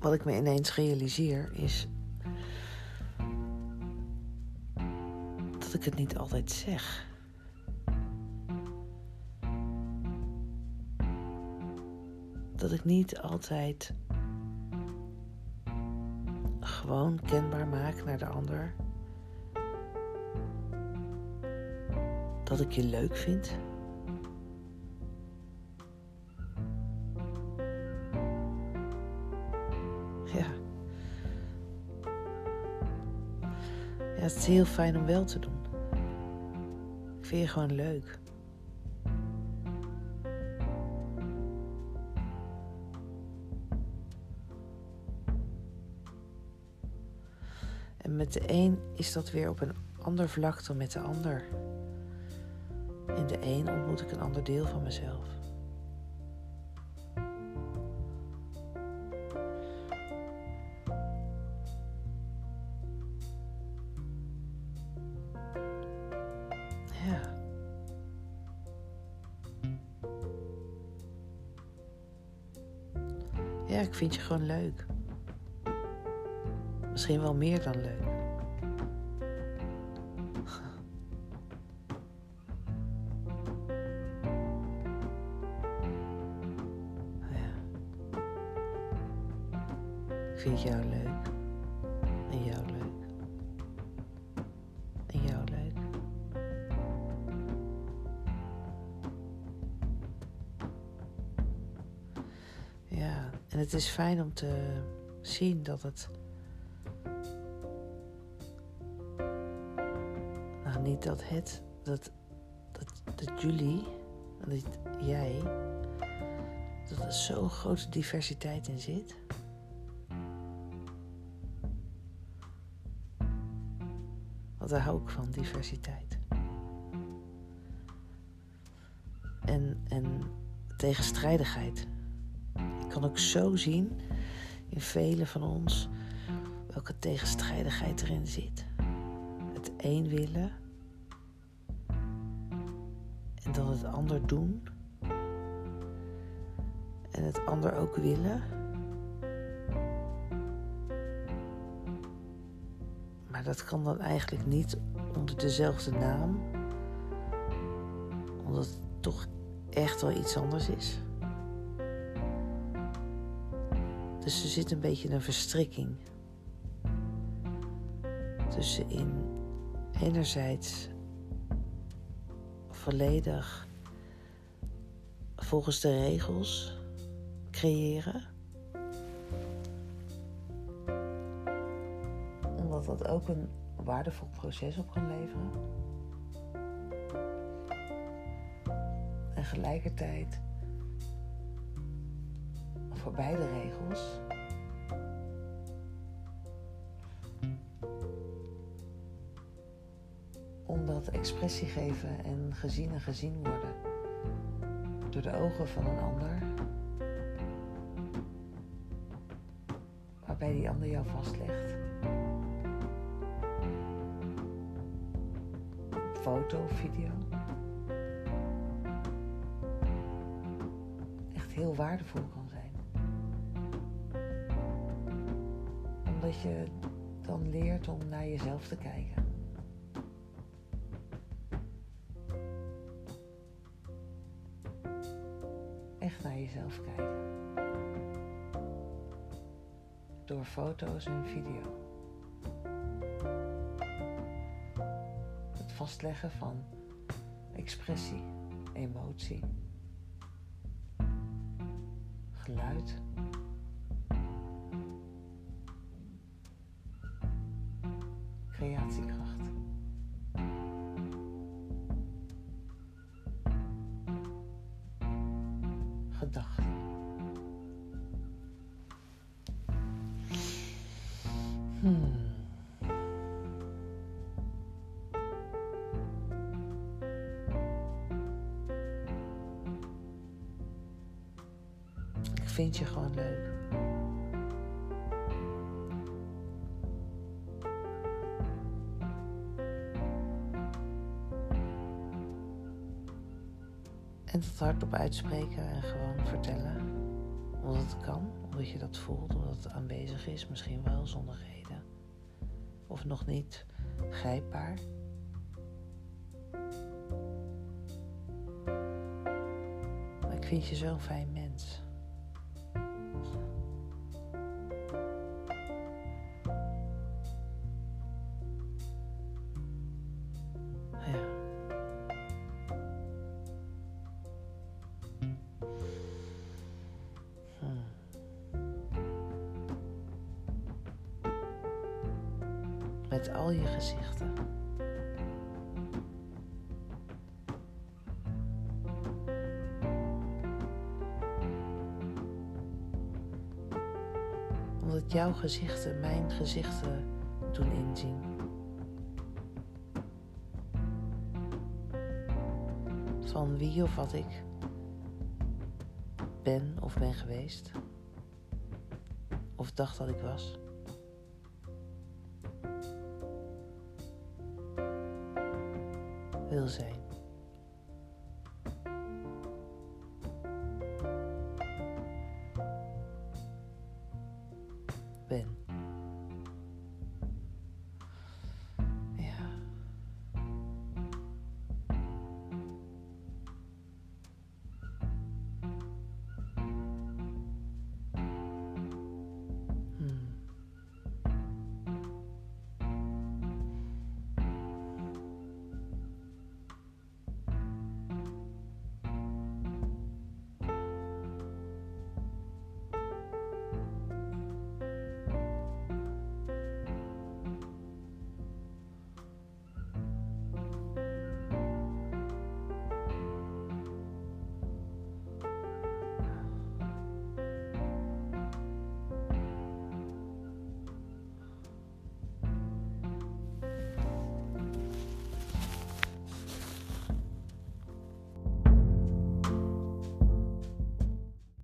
wat ik me ineens realiseer is dat ik het niet altijd zeg. Dat ik niet altijd gewoon kenbaar maak naar de ander dat ik je leuk vind. Ja, het is heel fijn om wel te doen. Ik vind je gewoon leuk. En met de een is dat weer op een ander vlak dan met de ander. In de een ontmoet ik een ander deel van mezelf. Ja, ik vind je gewoon leuk. Misschien wel meer dan leuk. Ja. Ik vind jou leuk. En jou leuk. Ja, en het is fijn om te zien dat het. Nou, niet dat het, dat, dat, dat jullie, dat jij, dat er zo'n grote diversiteit in zit. Want daar hou ik van, diversiteit. En, en tegenstrijdigheid. Kan ook zo zien in velen van ons welke tegenstrijdigheid erin zit. Het een willen en dan het ander doen. En het ander ook willen. Maar dat kan dan eigenlijk niet onder dezelfde naam, omdat het toch echt wel iets anders is. Dus er zit een beetje een verstrikking tussenin enerzijds volledig volgens de regels creëren. Omdat dat ook een waardevol proces op kan leveren. En gelijkertijd voor beide regels omdat expressie geven en gezien en gezien worden door de ogen van een ander, waarbij die ander jou vastlegt. Foto of video. Echt heel waardevol kan Omdat je dan leert om naar jezelf te kijken. Echt naar jezelf kijken. Door foto's en video. Het vastleggen van expressie, emotie, geluid. Creatiekracht. Gedachten. Hmm. Ik vind je gewoon leuk. En het hardop uitspreken en gewoon vertellen. Omdat het kan, Omdat je dat voelt, omdat het aanwezig is, misschien wel zonder reden. Of nog niet grijpbaar. Ik vind je zo'n fijn mens. Al je gezichten. Omdat jouw gezichten mijn gezichten doen inzien. Van wie of wat ik ben of ben geweest. Of dacht dat ik was. Wil zijn.